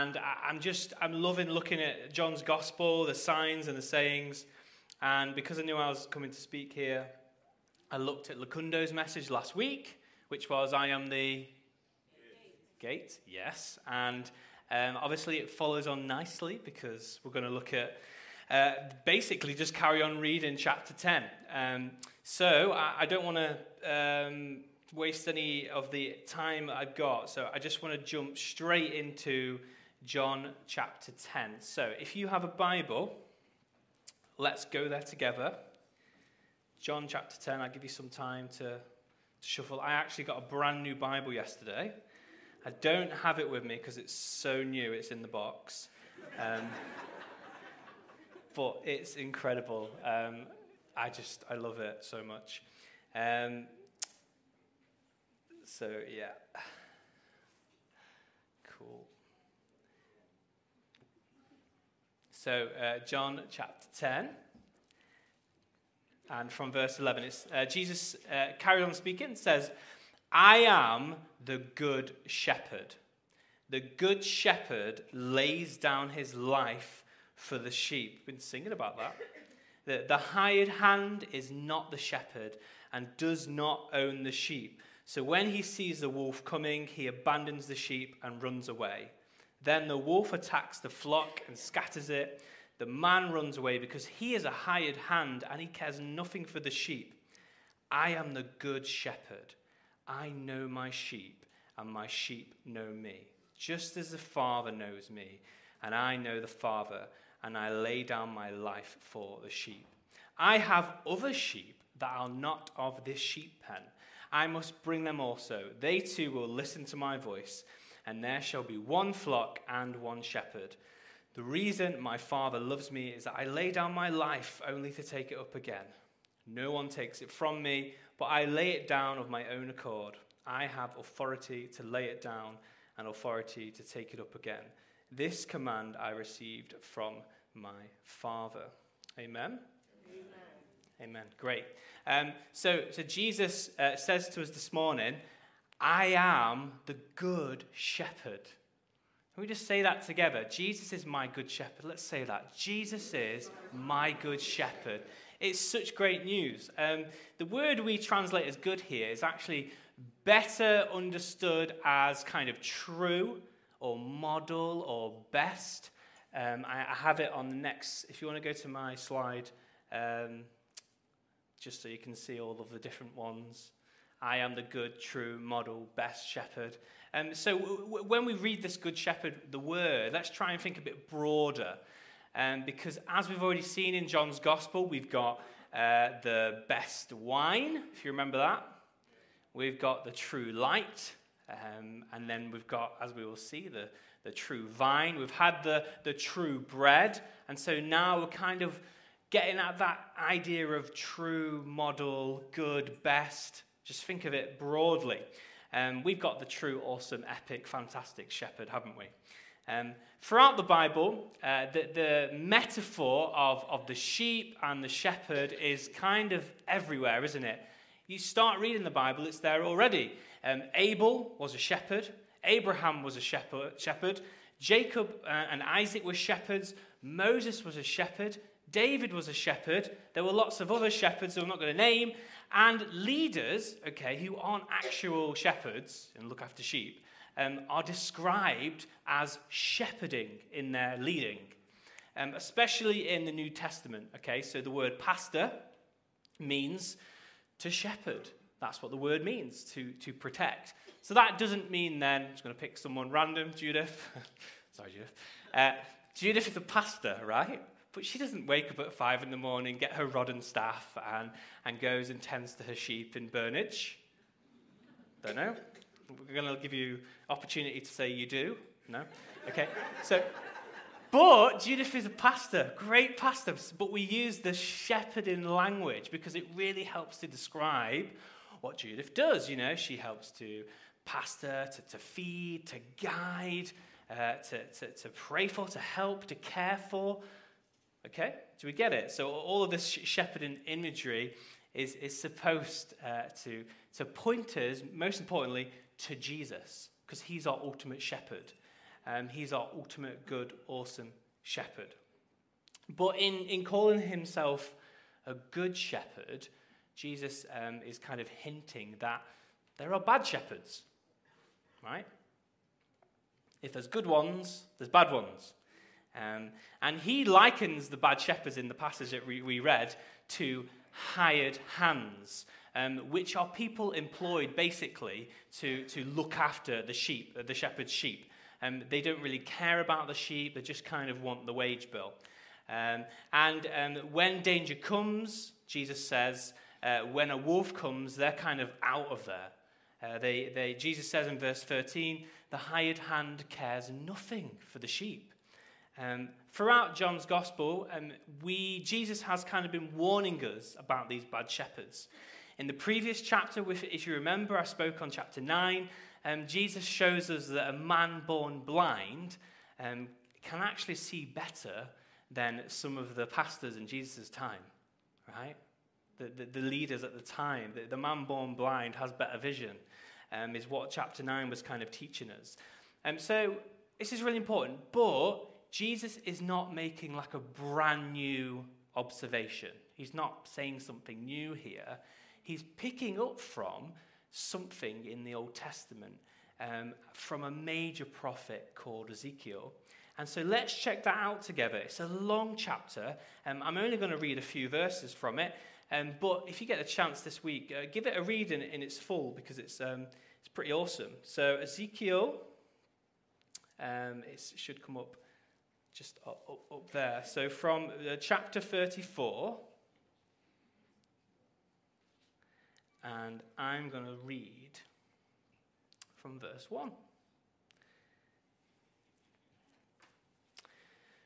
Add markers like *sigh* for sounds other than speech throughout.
and I, am just, I'm loving looking at John's gospel, the signs and the sayings. And because I knew I was coming to speak here, I looked at Lacundo's message last week, which was, I am the gate. gate yes. And um, obviously it follows on nicely because we're going to look at uh, basically just carry on reading chapter 10. Um, so I, I don't want to um, waste any of the time I've got. So I just want to jump straight into John chapter 10. So if you have a Bible, let's go there together. John chapter 10, I'll give you some time to, to shuffle. I actually got a brand new Bible yesterday. I don't have it with me because it's so new, it's in the box. Um, *laughs* but it's incredible. Um, I just, I love it so much. Um, so, yeah. *sighs* Cool. So, uh, John chapter 10, and from verse 11, it's, uh, Jesus uh, carried on speaking, says, I am the good shepherd. The good shepherd lays down his life for the sheep. We've been singing about that. The, the hired hand is not the shepherd and does not own the sheep. So when he sees the wolf coming, he abandons the sheep and runs away. Then the wolf attacks the flock and scatters it. The man runs away because he is a hired hand and he cares nothing for the sheep. I am the good shepherd. I know my sheep, and my sheep know me, just as the Father knows me, and I know the Father, and I lay down my life for the sheep. I have other sheep that are not of this sheep pen. I must bring them also. They too will listen to my voice, and there shall be one flock and one shepherd. The reason my Father loves me is that I lay down my life only to take it up again. No one takes it from me, but I lay it down of my own accord. I have authority to lay it down and authority to take it up again. This command I received from my Father. Amen. Amen. Amen. Great. Um, so, so Jesus uh, says to us this morning, I am the good shepherd. Can we just say that together? Jesus is my good shepherd. Let's say that. Jesus is my good shepherd. It's such great news. Um, the word we translate as good here is actually better understood as kind of true or model or best. Um, I, I, have it on the next, if you want to go to my slide, um, just so you can see all of the different ones. I am the good, true, model, best shepherd. Um, so w- w- when we read this good shepherd, the word, let's try and think a bit broader. Um, because as we've already seen in John's gospel, we've got uh, the best wine, if you remember that. We've got the true light. Um, and then we've got, as we will see, the, the true vine. We've had the, the true bread. And so now we're kind of getting at that idea of true, model, good, best. Just think of it broadly. Um, we've got the true, awesome, epic, fantastic shepherd, haven't we? Um, throughout the Bible, uh, the, the metaphor of, of the sheep and the shepherd is kind of everywhere, isn't it? You start reading the Bible, it's there already. Um, Abel was a shepherd. Abraham was a shepherd. shepherd. Jacob uh, and Isaac were shepherds. Moses was a shepherd. David was a shepherd. There were lots of other shepherds who I'm not going to name. And leaders, okay, who aren't actual shepherds and look after sheep, um, are described as shepherding in their leading, um, especially in the New Testament, okay? So the word pastor means to shepherd. That's what the word means, to, to protect. So that doesn't mean then, I'm just going to pick someone random, Judith. *laughs* Sorry, Judith. Uh, Judith is a pastor, right? But she doesn't wake up at five in the morning, get her rod and staff, and, and goes and tends to her sheep in Burnage. Don't know. We're going to give you opportunity to say you do. No? Okay. So, but Judith is a pastor, great pastor, but we use the shepherding language because it really helps to describe what Judith does. You know, she helps to pastor, to, to feed, to guide, uh, to, to, to pray for, to help, to care for. Okay? Do we get it? So, all of this shepherding imagery is, is supposed uh, to, to point us, most importantly, to Jesus. because he's our ultimate shepherd. Um, he's our ultimate good, awesome shepherd. But in, in calling himself a good shepherd, Jesus um, is kind of hinting that there are bad shepherds, right? If there's good ones, there's bad ones. Um, and he likens the bad shepherds in the passage that we, we read to hired hands, um, which are people employed basically to, to look after the sheep, the shepherd's sheep. Um, they don't really care about the sheep, they just kind of want the wage bill. Um, and um, when danger comes, Jesus says, uh, when a wolf comes, they're kind of out of there. Uh, they, they, Jesus says in verse 13, the hired hand cares nothing for the sheep. Um, throughout John's gospel, um, we, Jesus has kind of been warning us about these bad shepherds. In the previous chapter, if you remember, I spoke on chapter 9. Um, Jesus shows us that a man born blind um, can actually see better than some of the pastors in Jesus' time, right? The, the, the leaders at the time. The, the, man born blind has better vision, um, is what chapter 9 was kind of teaching us. Um, so this is really important, but Jesus is not making like a brand new observation. He's not saying something new here. He's picking up from something in the Old Testament um, from a major prophet called Ezekiel. And so let's check that out together. It's a long chapter. Um, I'm only going to read a few verses from it. Um, but if you get a chance this week, uh, give it a read in, in its full because it's, um, it's pretty awesome. So, Ezekiel, um, it should come up just up, up, there. So, from uh, chapter 34, and I'm going to read from verse 1.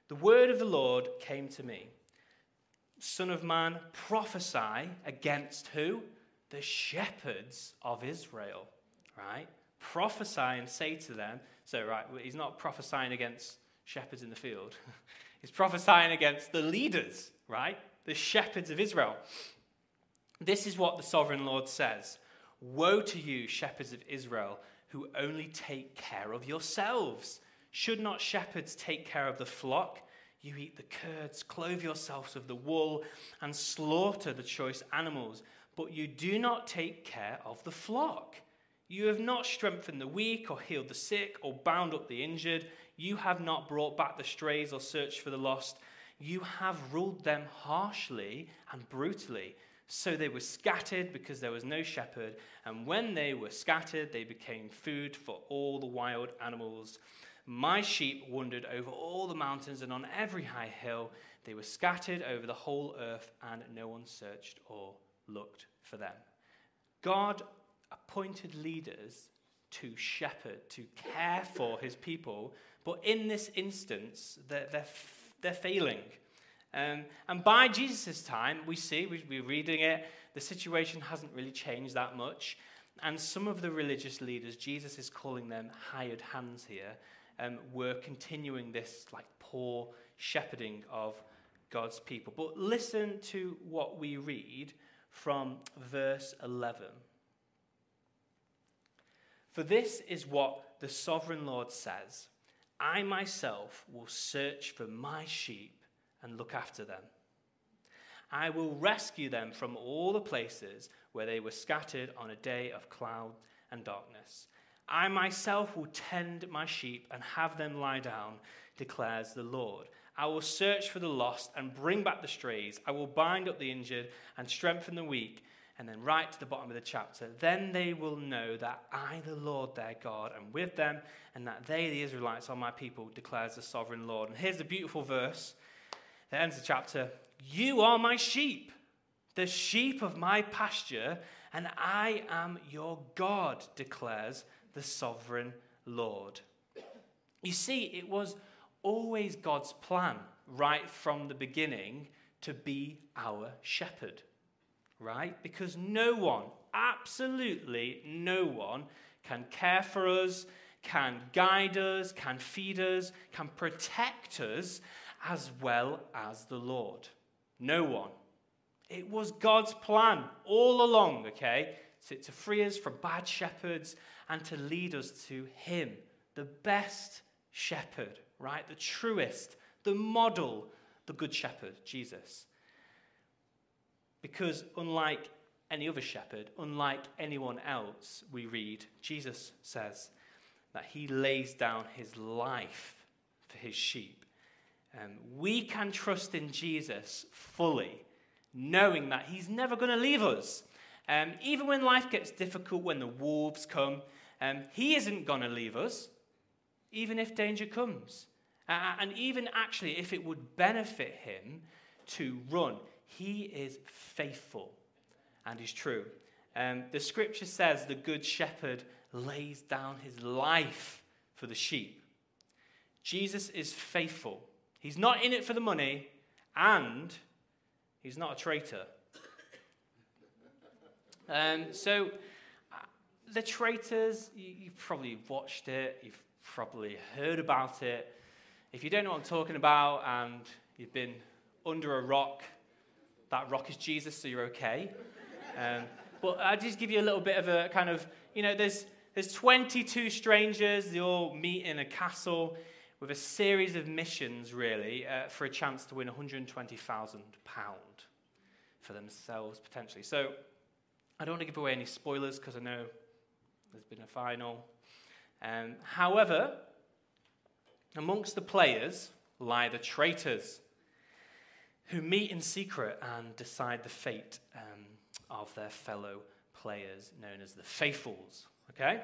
The word of the Lord came to me Son of man, prophesy against who? The shepherds of Israel, right? Prophesy and say to them, so, right, he's not prophesying against shepherds in the field. *laughs* he's prophesying against the leaders, right? The shepherds of Israel. This is what the sovereign Lord says Woe to you, shepherds of Israel, who only take care of yourselves. Should not shepherds take care of the flock? You eat the curds, clothe yourselves with the wool, and slaughter the choice animals, but you do not take care of the flock. You have not strengthened the weak, or healed the sick, or bound up the injured. You have not brought back the strays, or searched for the lost. You have ruled them harshly and brutally. So they were scattered because there was no shepherd, and when they were scattered, they became food for all the wild animals. My sheep wandered over all the mountains and on every high hill. They were scattered over the whole earth, and no one searched or looked for them. God appointed leaders to shepherd, to care for his people, but in this instance, they're, they're, they're failing. Um, and by Jesus' time, we see, we, we're reading it, the situation hasn't really changed that much. And some of the religious leaders, Jesus is calling them hired hands here, um, were continuing this like poor shepherding of God's people. But listen to what we read from verse 11. For this is what the sovereign Lord says I myself will search for my sheep and look after them. I will rescue them from all the places where they were scattered on a day of cloud and darkness. I myself will tend my sheep and have them lie down, declares the Lord. I will search for the lost and bring back the strays. I will bind up the injured and strengthen the weak. And then, right to the bottom of the chapter, then they will know that I, the Lord their God, am with them, and that they, the Israelites, are my people, declares the sovereign Lord. And here's the beautiful verse that ends the chapter You are my sheep, the sheep of my pasture, and I am your God, declares the sovereign Lord. You see, it was always God's plan right from the beginning to be our shepherd, right? Because no one, absolutely no one, can care for us, can guide us, can feed us, can protect us as well as the Lord. No one. It was God's plan all along, okay, to, to free us from bad shepherds, and to lead us to Him, the best shepherd, right? The truest, the model, the good shepherd, Jesus. Because unlike any other shepherd, unlike anyone else, we read, Jesus says that he lays down his life for his sheep. Um, we can trust in Jesus fully, knowing that he's never going to leave us. Um, even when life gets difficult, when the wolves come, um, he isn't going to leave us, even if danger comes. Uh, and even actually, if it would benefit him to run, he is faithful and is true. Um, the scripture says the good shepherd lays down his life for the sheep. Jesus is faithful. He's not in it for the money, and he's not a traitor. Um, so, uh, the traitors, you, you've probably watched it, you've probably heard about it. If you don't know what I'm talking about and you've been under a rock, that rock is Jesus, so you're okay. Um, but I'll just give you a little bit of a kind of, you know, there's, there's 22 strangers, they all meet in a castle with a series of missions, really, uh, for a chance to win £120,000 for themselves, potentially. So I don't want to give away any spoilers because I know there's been a final. Um, however, amongst the players lie the traitors who meet in secret and decide the fate um, of their fellow players, known as the faithfuls. Okay?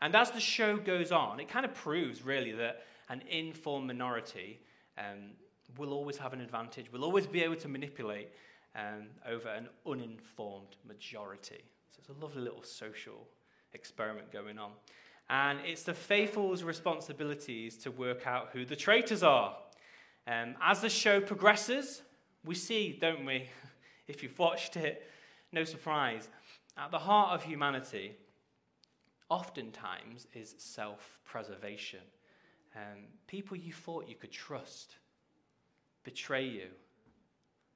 And as the show goes on, it kind of proves really that an informed minority um, will always have an advantage, will always be able to manipulate um, over an uninformed majority. So it's a lovely little social experiment going on. And it's the faithful's responsibilities to work out who the traitors are. Um, as the show progresses, we see, don't we, *laughs* if you've watched it, no surprise, at the heart of humanity, oftentimes, is self preservation. Um, people you thought you could trust betray you,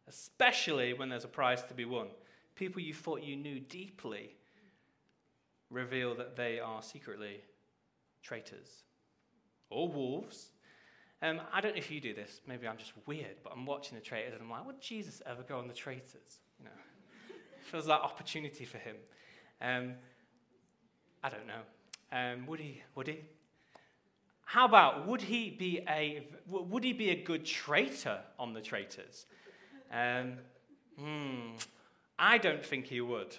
especially when there's a prize to be won. People you thought you knew deeply reveal that they are secretly traitors or wolves. Um, I don't know if you do this. Maybe I'm just weird, but I'm watching the traitors and I'm like, would Jesus ever go on the traitors? You know, *laughs* feels like opportunity for him. Um, I don't know. Um, would he? Would he? How about would he be a would he be a good traitor on the traitors? Um, hmm, I don't think he would.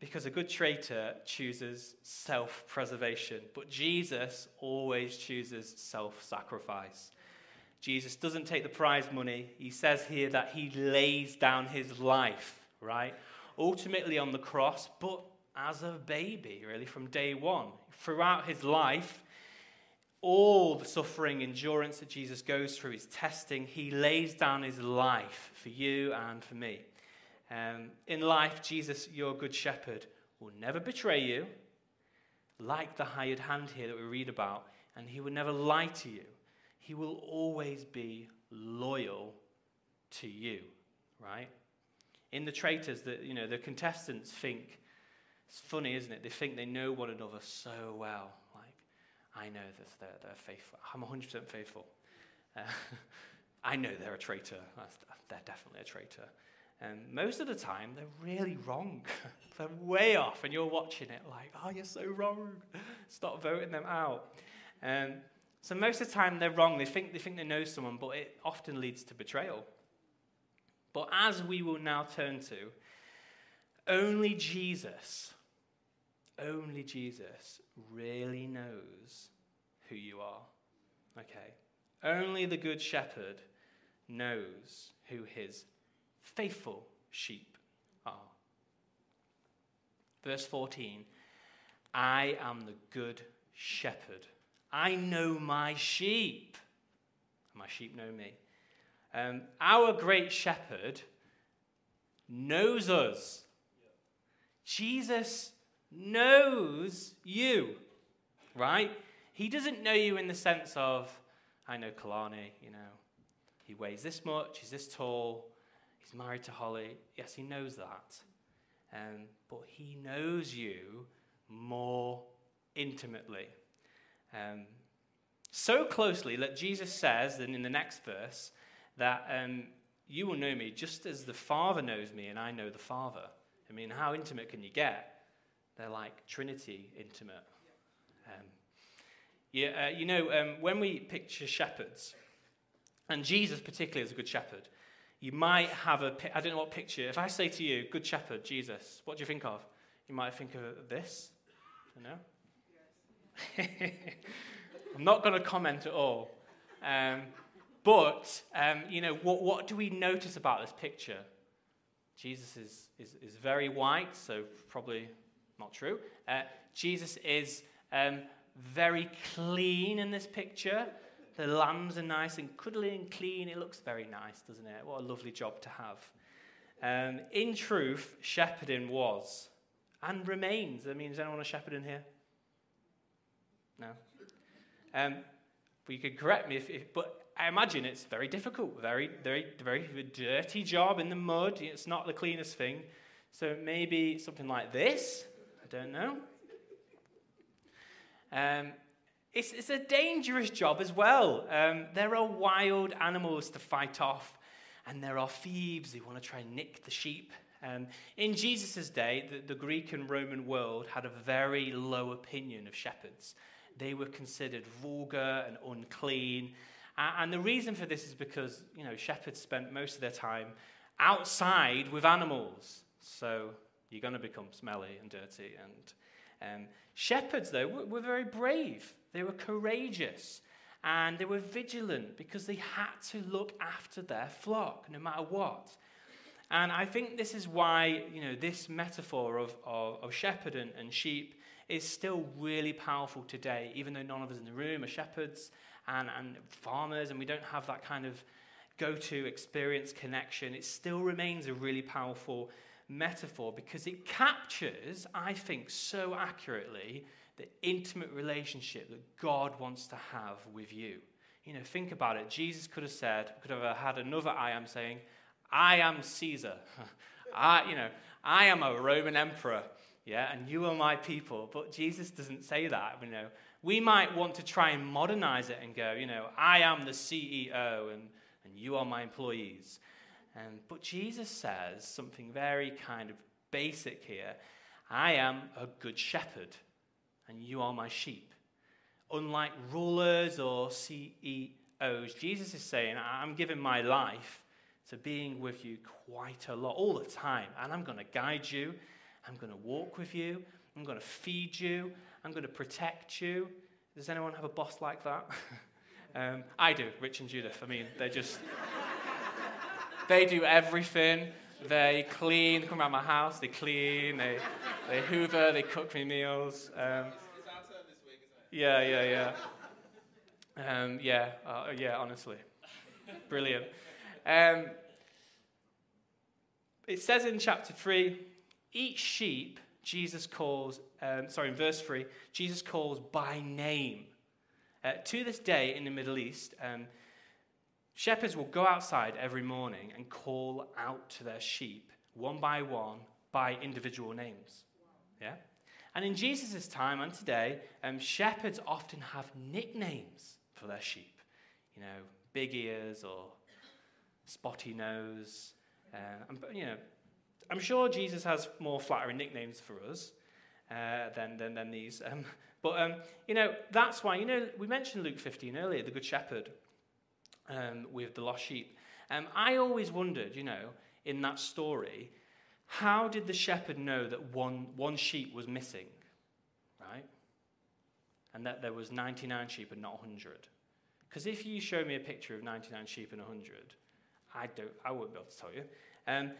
Because a good traitor chooses self preservation, but Jesus always chooses self sacrifice. Jesus doesn't take the prize money. He says here that he lays down his life right? Ultimately on the cross, but as a baby, really, from day one. Throughout his life, all the suffering, endurance that Jesus goes through, his testing, he lays down his life for you and for me. Um, in life, Jesus, your good shepherd, will never betray you, like the hired hand here that we read about, and he will never lie to you. He will always be loyal to you, right? in the traitors, that you know, the contestants think it's funny, isn't it? They think they know one another so well. Like, I know that they're, they're faithful. I'm 100% faithful. Uh, *laughs* I know they're a traitor. They're definitely a traitor. And most of the time, they're really wrong. *laughs* they're way off, and you're watching it like, oh, you're so wrong. *laughs* Stop voting them out. Um, so most of the time, they're wrong. They think they think they know someone, but it often leads to betrayal. But as we will now turn to, only Jesus, only Jesus really knows who you are. Okay? Only the Good Shepherd knows who his faithful sheep are. Verse 14 I am the Good Shepherd. I know my sheep. My sheep know me. Um, our great shepherd knows us. Jesus knows you, right? He doesn't know you in the sense of, I know Kalani, you know, he weighs this much, he's this tall, he's married to Holly. Yes, he knows that. um, but he knows you more intimately. Um, so closely that Jesus says, and in the next verse, that um, you will know me just as the Father knows me and I know the Father. I mean, how intimate can you get? They're like Trinity intimate. Um, yeah, uh, you know, um, when we picture shepherds, and Jesus particularly is a good shepherd, you might have a, I don't know what picture. If I say to you, Good Shepherd, Jesus, what do you think of? You might think of this. You know? *laughs* I'm not going to comment at all. Um, but, um, you know, what, what do we notice about this picture? Jesus is, is, is very white, so probably not true. Uh, Jesus is um, very clean in this picture. The lambs are nice and cuddly and clean. It looks very nice, doesn't it? What a lovely job to have. Um, in truth, shepherding was and remains. I mean, is anyone a shepherd in here? No. Um, but you could correct me if, if, but I imagine it's very difficult, very, very, very dirty job in the mud. It's not the cleanest thing. So maybe something like this. I don't know. Um, it's, it's a dangerous job as well. Um, there are wild animals to fight off, and there are thieves who want to try and nick the sheep. Um, in Jesus' day, the, the Greek and Roman world had a very low opinion of shepherds. They were considered vulgar and unclean. And the reason for this is because, you know, shepherds spent most of their time outside with animals. So you're going to become smelly and dirty. And um, shepherds, though, were, were very brave. They were courageous and they were vigilant because they had to look after their flock no matter what. And I think this is why, you know, this metaphor of, of, of shepherd and, and sheep is still really powerful today, even though none of us in the room are shepherds and, and farmers, and we don't have that kind of go to experience connection. It still remains a really powerful metaphor because it captures, I think, so accurately the intimate relationship that God wants to have with you. You know, think about it. Jesus could have said, could have had another I am saying, I am Caesar. *laughs* I, you know, I am a Roman emperor. Yeah, and you are my people. But Jesus doesn't say that. You know, we might want to try and modernize it and go, you know, I am the CEO and, and you are my employees. And, but Jesus says something very kind of basic here I am a good shepherd, and you are my sheep. Unlike rulers or CEOs, Jesus is saying, I'm giving my life to being with you quite a lot, all the time, and I'm going to guide you, I'm going to walk with you, I'm going to feed you, I'm going to protect you. Does anyone have a boss like that? *laughs* um, I do, Rich and Judith. I mean, they're just. *laughs* They do everything. They clean, come around my house, they clean, they, they hoover, they cook me meals. Um, yeah, yeah, yeah. Um, yeah, uh, yeah, honestly. Brilliant. Um, it says in chapter 3 each sheep Jesus calls, um, sorry, in verse 3, Jesus calls by name. Uh, to this day in the Middle East, um, Shepherds will go outside every morning and call out to their sheep, one by one, by individual names. Yeah? And in Jesus' time and today, um, shepherds often have nicknames for their sheep. You know, big ears or spotty nose. Uh, you know, I'm sure Jesus has more flattering nicknames for us uh, than, than, than these. Um, *laughs* but, um, you know, that's why, you know, we mentioned Luke 15 earlier, the Good Shepherd um, with the lost sheep. Um, I always wondered, you know, in that story, how did the shepherd know that one, one sheep was missing, right? And that there was 99 sheep and not 100? Because if you show me a picture of 99 sheep and 100, I, don't, I wouldn't be able to tell you, um,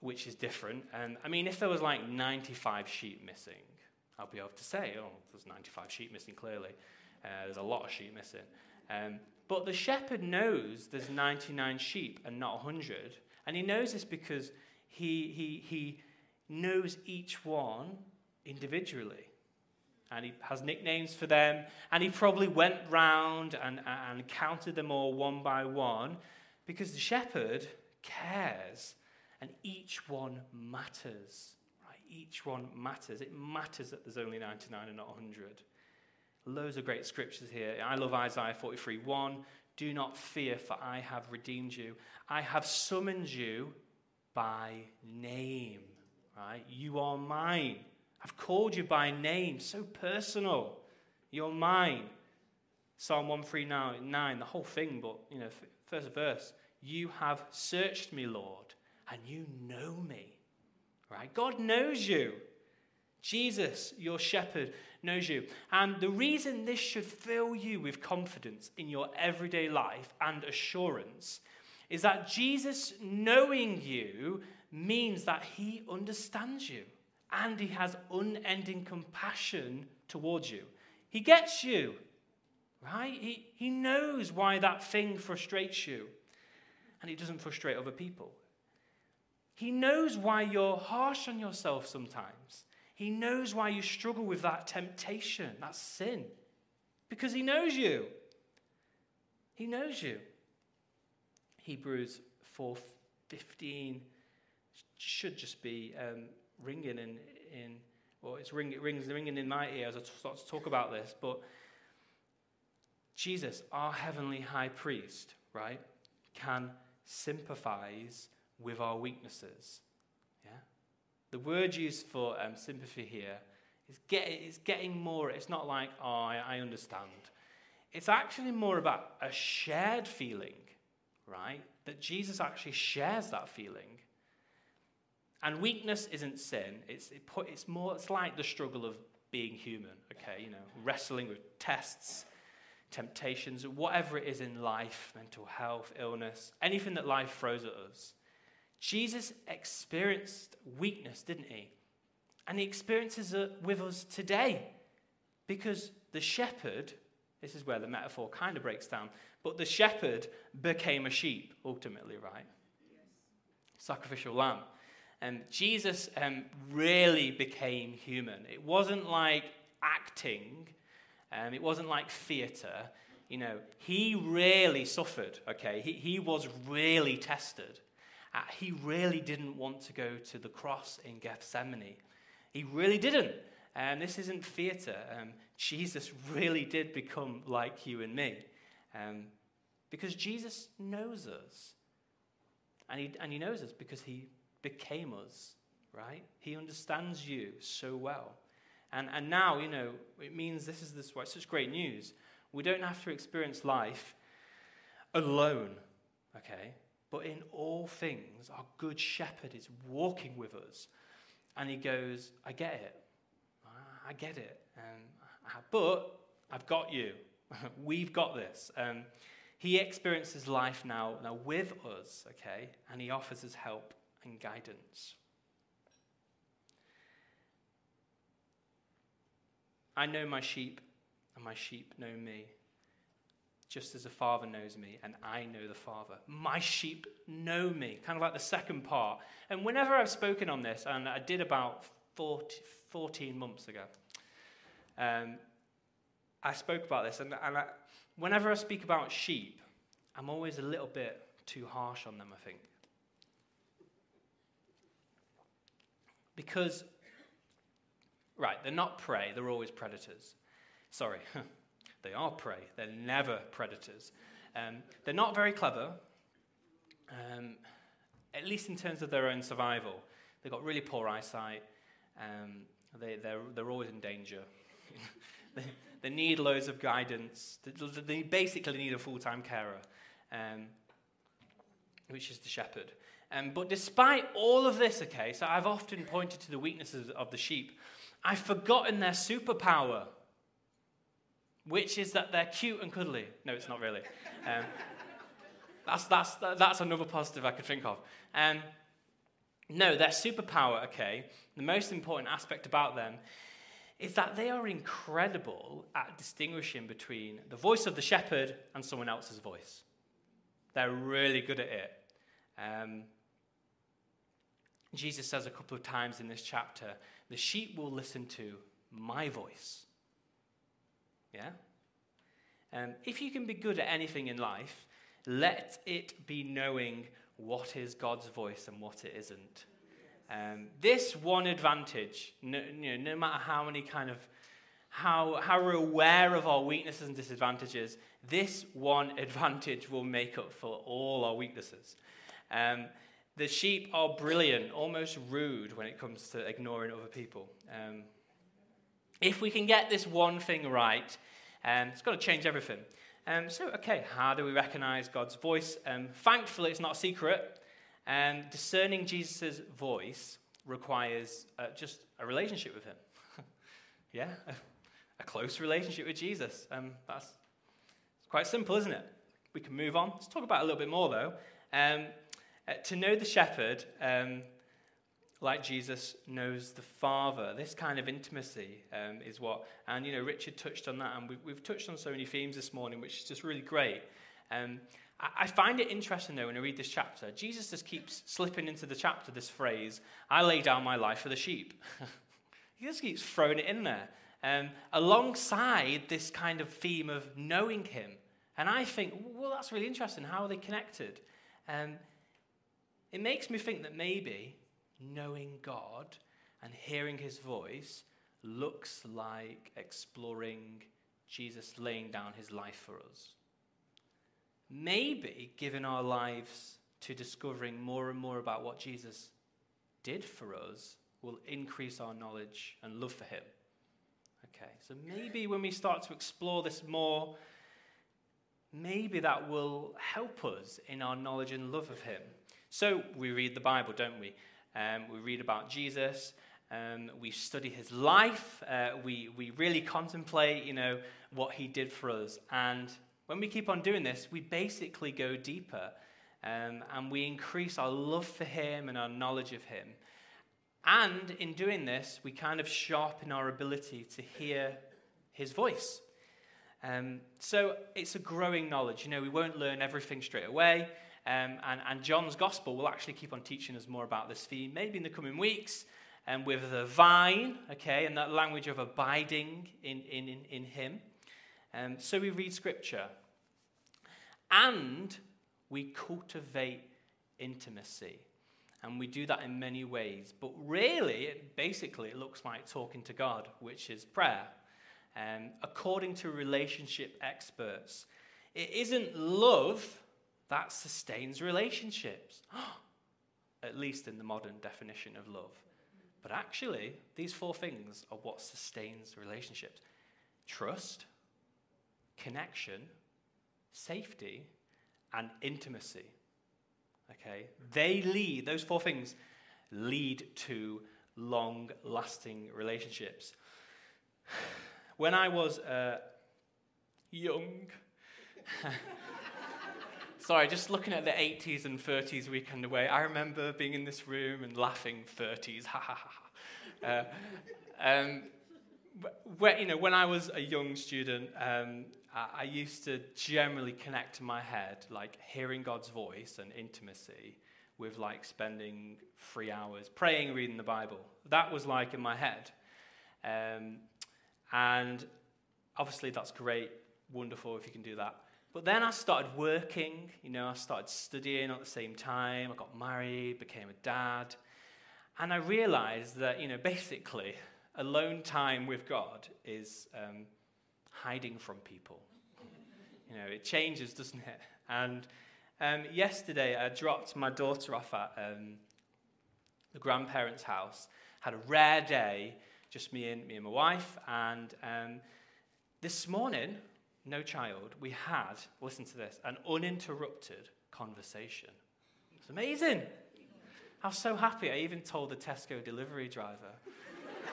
which is different. And I mean, if there was like 95 sheep missing, I'd be able to say, oh, there's 95 sheep missing clearly. Uh, there's a lot of sheep missing. Um, but the shepherd knows there's 99 sheep and not 100. And he knows this because he, he, he knows each one individually. And he has nicknames for them. And he probably went round and, and counted them all one by one because the shepherd cares and each one matters Right? each one matters. It matters that there's only 99 and not 100. Loads of great scriptures here. I love Isaiah 43 1. Do not fear, for I have redeemed you. I have summoned you by name. Right? You are mine. I've called you by name. So personal. You're mine. Psalm 139, the whole thing, but you know, first verse. You have searched me, Lord, and you know me. Right? God knows you. Jesus, your shepherd, knows you. And the reason this should fill you with confidence in your everyday life and assurance is that Jesus knowing you means that he understands you and he has unending compassion towards you. He gets you, right? He, he knows why that thing frustrates you and it doesn't frustrate other people. He knows why you're harsh on yourself sometimes. He knows why you struggle with that temptation, that sin, because He knows you. He knows you. Hebrews 4:15 should just be um, ringing in, in well, it's ring, it rings ringing in my ear as I start to talk about this. But Jesus, our heavenly high priest, right, can sympathize with our weaknesses. Yeah? The word used for um, sympathy here is, get, is getting more, it's not like, oh, I, I understand. It's actually more about a shared feeling, right? That Jesus actually shares that feeling. And weakness isn't sin. It's, it put, it's more, it's like the struggle of being human, okay? You know, wrestling with tests, temptations, whatever it is in life, mental health, illness, anything that life throws at us. Jesus experienced weakness, didn't he? And he experiences it with us today. Because the shepherd, this is where the metaphor kind of breaks down, but the shepherd became a sheep, ultimately, right? Yes. Sacrificial lamb. And Jesus um, really became human. It wasn't like acting, um, it wasn't like theatre. You know, he really suffered, okay? He, he was really tested. Uh, he really didn't want to go to the cross in Gethsemane. He really didn't. And um, this isn't theatre. Um, Jesus really did become like you and me. Um, because Jesus knows us. And he, and he knows us because he became us, right? He understands you so well. And, and now, you know, it means this is this, such great news. We don't have to experience life alone, okay? But in all things, our good shepherd is walking with us. And he goes, I get it. I get it. Um, but I've got you. *laughs* We've got this. Um, he experiences life now, now with us, okay? And he offers us help and guidance. I know my sheep, and my sheep know me just as the Father knows me, and I know the Father. My sheep know me, kind of like the second part. And whenever I've spoken on this, and I did about 40, 14 months ago, um, I spoke about this, and, and I, whenever I speak about sheep, I'm always a little bit too harsh on them, I think. Because, right, they're not prey, they're always predators. Sorry. *laughs* They are prey, they're never predators. Um, they're not very clever, um, at least in terms of their own survival. They've got really poor eyesight, um, they, they're, they're always in danger. *laughs* they, they, need loads of guidance, they, they basically need a full time carer, um, which is the shepherd. Um, but despite all of this, okay, so I've often pointed to the weaknesses of the sheep. I've forgotten their superpower which is that they're cute and cuddly. No, it's not really. Um, that's, that's, that's another positive I could think of. Um, no, their superpower, okay, the most important aspect about them is that they are incredible at distinguishing between the voice of the shepherd and someone else's voice. They're really good at it. Um, Jesus says a couple of times in this chapter the sheep will listen to my voice. Yeah? Um, if you can be good at anything in life, let it be knowing what is God's voice and what it isn't. Um, this one advantage, no, you know, no matter how many kind of how, how we're aware of our weaknesses and disadvantages, this one *laughs* advantage will make up for all our weaknesses. Um, the sheep are brilliant, almost rude when it comes to ignoring other people. Um, if we can get this one thing right, um, it's got to change everything. Um, so, okay, how do we recognize God's voice? Um, thankfully, it's not a secret. Um, discerning Jesus' voice requires uh, just a relationship with Him. *laughs* yeah, a, close relationship with Jesus. Um, that's quite simple, isn't it? We can move on. Let's talk about a little bit more, though. Um, uh, to know the shepherd, um, like Jesus knows the Father. This kind of intimacy um, is what, and you know, Richard touched on that, and we've, we've touched on so many themes this morning, which is just really great. Um, I, I find it interesting, though, when I read this chapter, Jesus just keeps slipping into the chapter this phrase, I lay down my life for the sheep. *laughs* he just keeps throwing it in there, um, alongside this kind of theme of knowing him. And I think, well, that's really interesting. How are they connected? Um, it makes me think that maybe knowing God and hearing his voice looks like exploring Jesus laying down his life for us. Maybe giving our lives to discovering more and more about what Jesus did for us will increase our knowledge and love for him. Okay, so maybe when we start to explore this more, maybe that will help us in our knowledge and love of him. So we read the Bible, don't we? Um, we read about Jesus. Um, we study his life. Uh, we, we really contemplate, you know, what he did for us. And when we keep on doing this, we basically go deeper um, and we increase our love for him and our knowledge of him. And in doing this, we kind of sharpen our ability to hear his voice. Um, so it's a growing knowledge. You know, we won't learn everything straight away. Um, and, and John's gospel will actually keep on teaching us more about this theme, maybe in the coming weeks, and um, with the vine, okay, and that language of abiding in, in, in, in him. Um, so we read scripture. And we cultivate intimacy. And we do that in many ways. But really, it, basically, it looks like talking to God, which is prayer. Um, according to relationship experts, it isn't love that sustains relationships, *gasps* at least in the modern definition of love. But actually, these four things are what sustains relationships trust, connection, safety, and intimacy. Okay? They lead, those four things lead to long lasting relationships. *sighs* When I was uh, young, *laughs* Sorry, just looking at the 80s and 30s weekend away, I remember being in this room and laughing 30s, *laughs* ha ha ha. Uh, um, you know, when I was a young student, um, I, I, used to generally connect to my head, like hearing God's voice and intimacy, with like spending three hours praying, reading the Bible. That was like in my head. Um, and obviously, that's great, wonderful if you can do that. But then I started working, you know, I started studying at the same time. I got married, became a dad. And I realized that, you know, basically, alone time with God is um, hiding from people. You know, it changes, doesn't it? And um, yesterday, I dropped my daughter off at um, the grandparents' house. Had a rare day, just me and me and my wife. And um, this morning, no child, we had, listen to this, an uninterrupted conversation. It's amazing. I was so happy. I even told the Tesco delivery driver.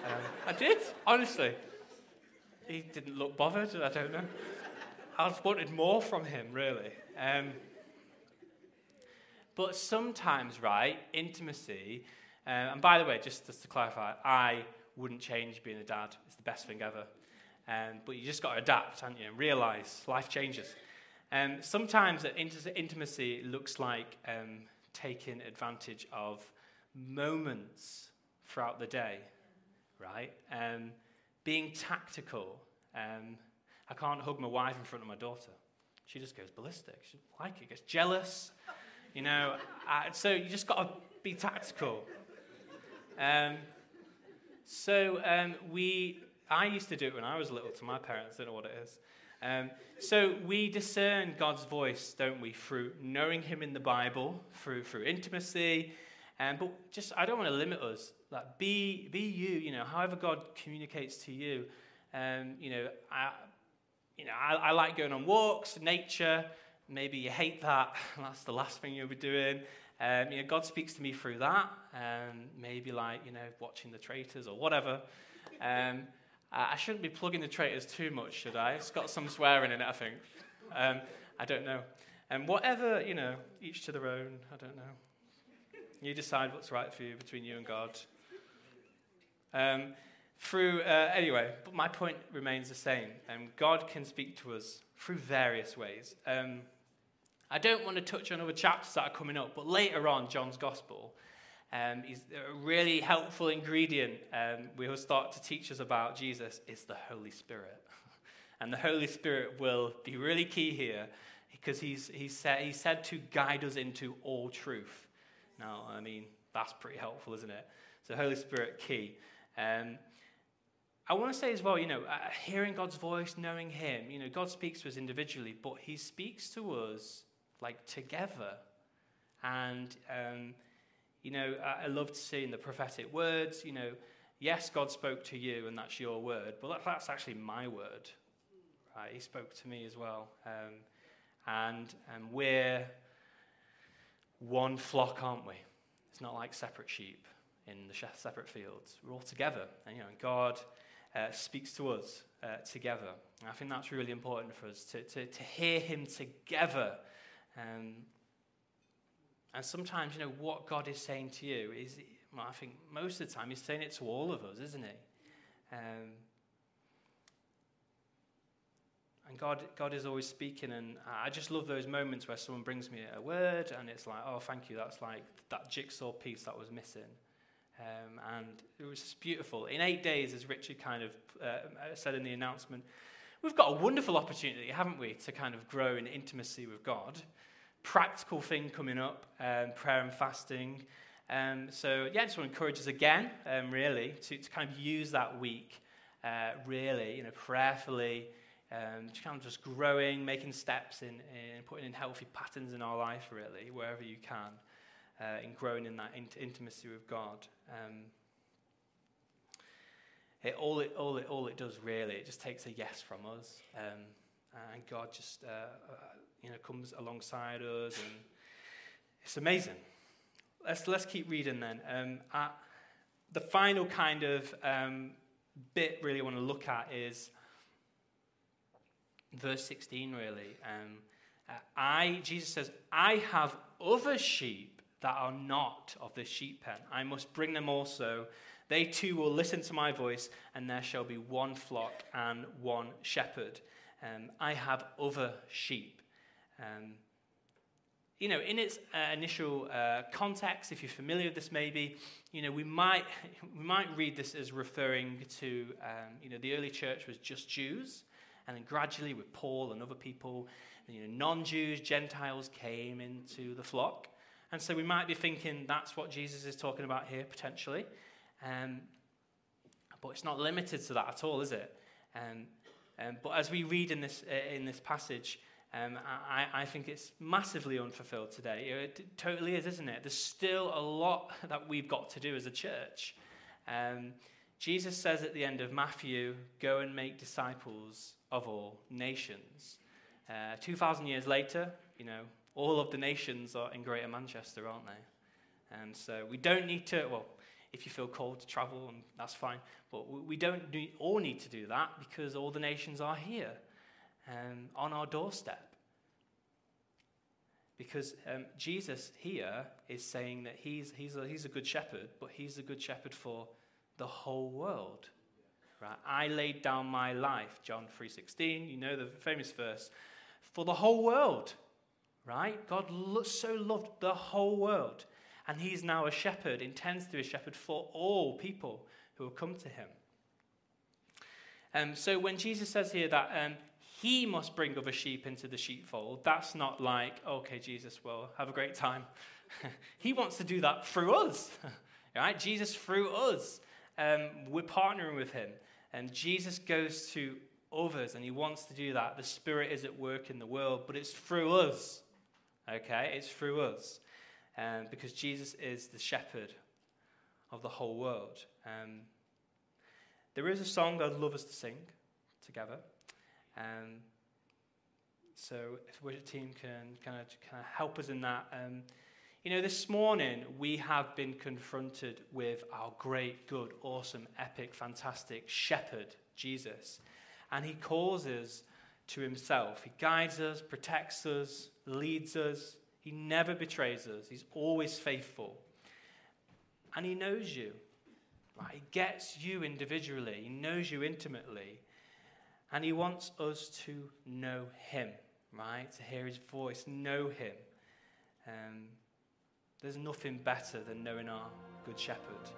Um, I did, honestly. He didn't look bothered, I don't know. I wanted more from him, really. Um, but sometimes, right, intimacy, uh, and by the way, just, just to clarify, I wouldn't change being a dad. It's the best thing ever. Um, but you just got to adapt, haven't you, and realize life changes. Um, sometimes intimacy looks like um, taking advantage of moments throughout the day, right? Um, being tactical. Um, I can't hug my wife in front of my daughter. She just goes ballistic. She like it, gets jealous, you know. *laughs* Uh, so you just got to be tactical. Um, so um, we, I used to do it when I was little to my parents. I Don't know what it is. Um, so we discern God's voice, don't we, through knowing Him in the Bible, through through intimacy, um, but just I don't want to limit us. Like be be you, you know, however God communicates to you. Um, you know, I, you know, I, I like going on walks, nature. Maybe you hate that. *laughs* That's the last thing you'll be doing. Um, you know, God speaks to me through that. Um, maybe like you know, watching the traitors or whatever. Um, I shouldn't be plugging the traitors too much, should I? It's got some swearing in it, I think. Um, I don't know. And um, whatever, you know, each to their own. I don't know. You decide what's right for you between you and God. Um, through, uh, anyway, but my point remains the same. Um, God can speak to us through various ways. Um, I don't want to touch on other chapters that are coming up, but later on, John's Gospel um, is a really helpful ingredient um, we will start to teach us about Jesus is the Holy Spirit. *laughs* and the Holy Spirit will be really key here because he's, he's, said, he's said to guide us into all truth. Now, I mean, that's pretty helpful, isn't it? So, Holy Spirit, key. Um, I want to say as well, you know, uh, hearing God's voice, knowing Him, you know, God speaks to us individually, but He speaks to us like together. And, um, you know, I, loved seeing the prophetic words, you know, yes, God spoke to you and that's your word, but that's actually my word. Right? He spoke to me as well. Um, and, and we're one flock, aren't we? It's not like separate sheep in the separate fields. We're all together. And, you know, God uh, speaks to us uh, together. And I think that's really important for us to, to, to hear Him together. Um, and sometimes, you know, what God is saying to you is, well, I think most of the time, He's saying it to all of us, isn't He? Um, And God, God is always speaking, and I just love those moments where someone brings me a word, and it's like, oh, thank you. That's like that jigsaw piece that was missing. Um, and it was just beautiful. In eight days, as Richard kind of uh, said in the announcement, we've got a wonderful opportunity, haven't we, to kind of grow in intimacy with God. Practical thing coming up, um, prayer and fasting. Um, so, yeah, I just want to encourage us again, um, really, to, to kind of use that week, uh, really, you know, prayerfully um, kind of just growing, making steps in, in putting in healthy patterns in our life, really, wherever you can, uh, in growing in that int- intimacy with God. Um, it, all, it, all, it, all it does, really, it just takes a yes from us. Um, and God just uh, uh, you know, comes alongside us, and it's amazing. Let's, let's keep reading then. Um, the final kind of um, bit, really, I want to look at is verse 16, really. Um, uh, I, Jesus says, I have other sheep that are not of this sheep pen. I must bring them also. They too will listen to my voice, and there shall be one flock and one shepherd. Um, I have other sheep. Um, you know, in its uh, initial uh, context, if you're familiar with this, maybe, you know, we might, *laughs* we might read this as referring to, um, you know, the early church was just Jews. And then gradually, with Paul and other people, you know, non Jews, Gentiles came into the flock. And so we might be thinking that's what Jesus is talking about here, potentially. Um, but it's not limited to that at all, is it? Um, um, but as we read in this, uh, in this passage, um, I, I, think it's massively unfulfilled today. It totally is, isn't it? There's still a lot *laughs* that we've got to do as a church. Um, Jesus says at the end of Matthew, Go and make disciples of all nations. Uh, 2,000 years later, you know, all of the nations are in Greater Manchester, aren't they? And so we don't need to, well, if you feel called to travel, and that's fine, but we don't do, all need to do that because all the nations are here um, on our doorstep. Because um, Jesus here is saying that he's, he's, a, he's a good shepherd, but he's a good shepherd for the whole world. Right? I laid down my life, John 3:16, you know the famous verse, for the whole world. Right? God so loved the whole world. And he's now a shepherd, intends to be a shepherd for all people who will come to him. Um, so when Jesus says here that um, he must bring other sheep into the sheepfold, that's not like, okay, Jesus, well, have a great time. *laughs* he wants to do that through us. *laughs* Right? Jesus through us. Um, we're partnering with him. And Jesus goes to others and he wants to do that. The Spirit is at work in the world, but it's through us. Okay? It's through us. Um, because Jesus is the shepherd of the whole world. Um, there is a song I'd love us to sing together. Um, so if the worship team can kind of, kind of help us in that. Um, you know, this morning we have been confronted with our great, good, awesome, epic, fantastic shepherd, Jesus. And he calls us to himself. He guides us, protects us, leads us. He never betrays us. He's always faithful. And he knows you. Right? He gets you individually. He knows you intimately. And he wants us to know him, right? To hear his voice, know him. Um, there's nothing better than knowing our good shepherd.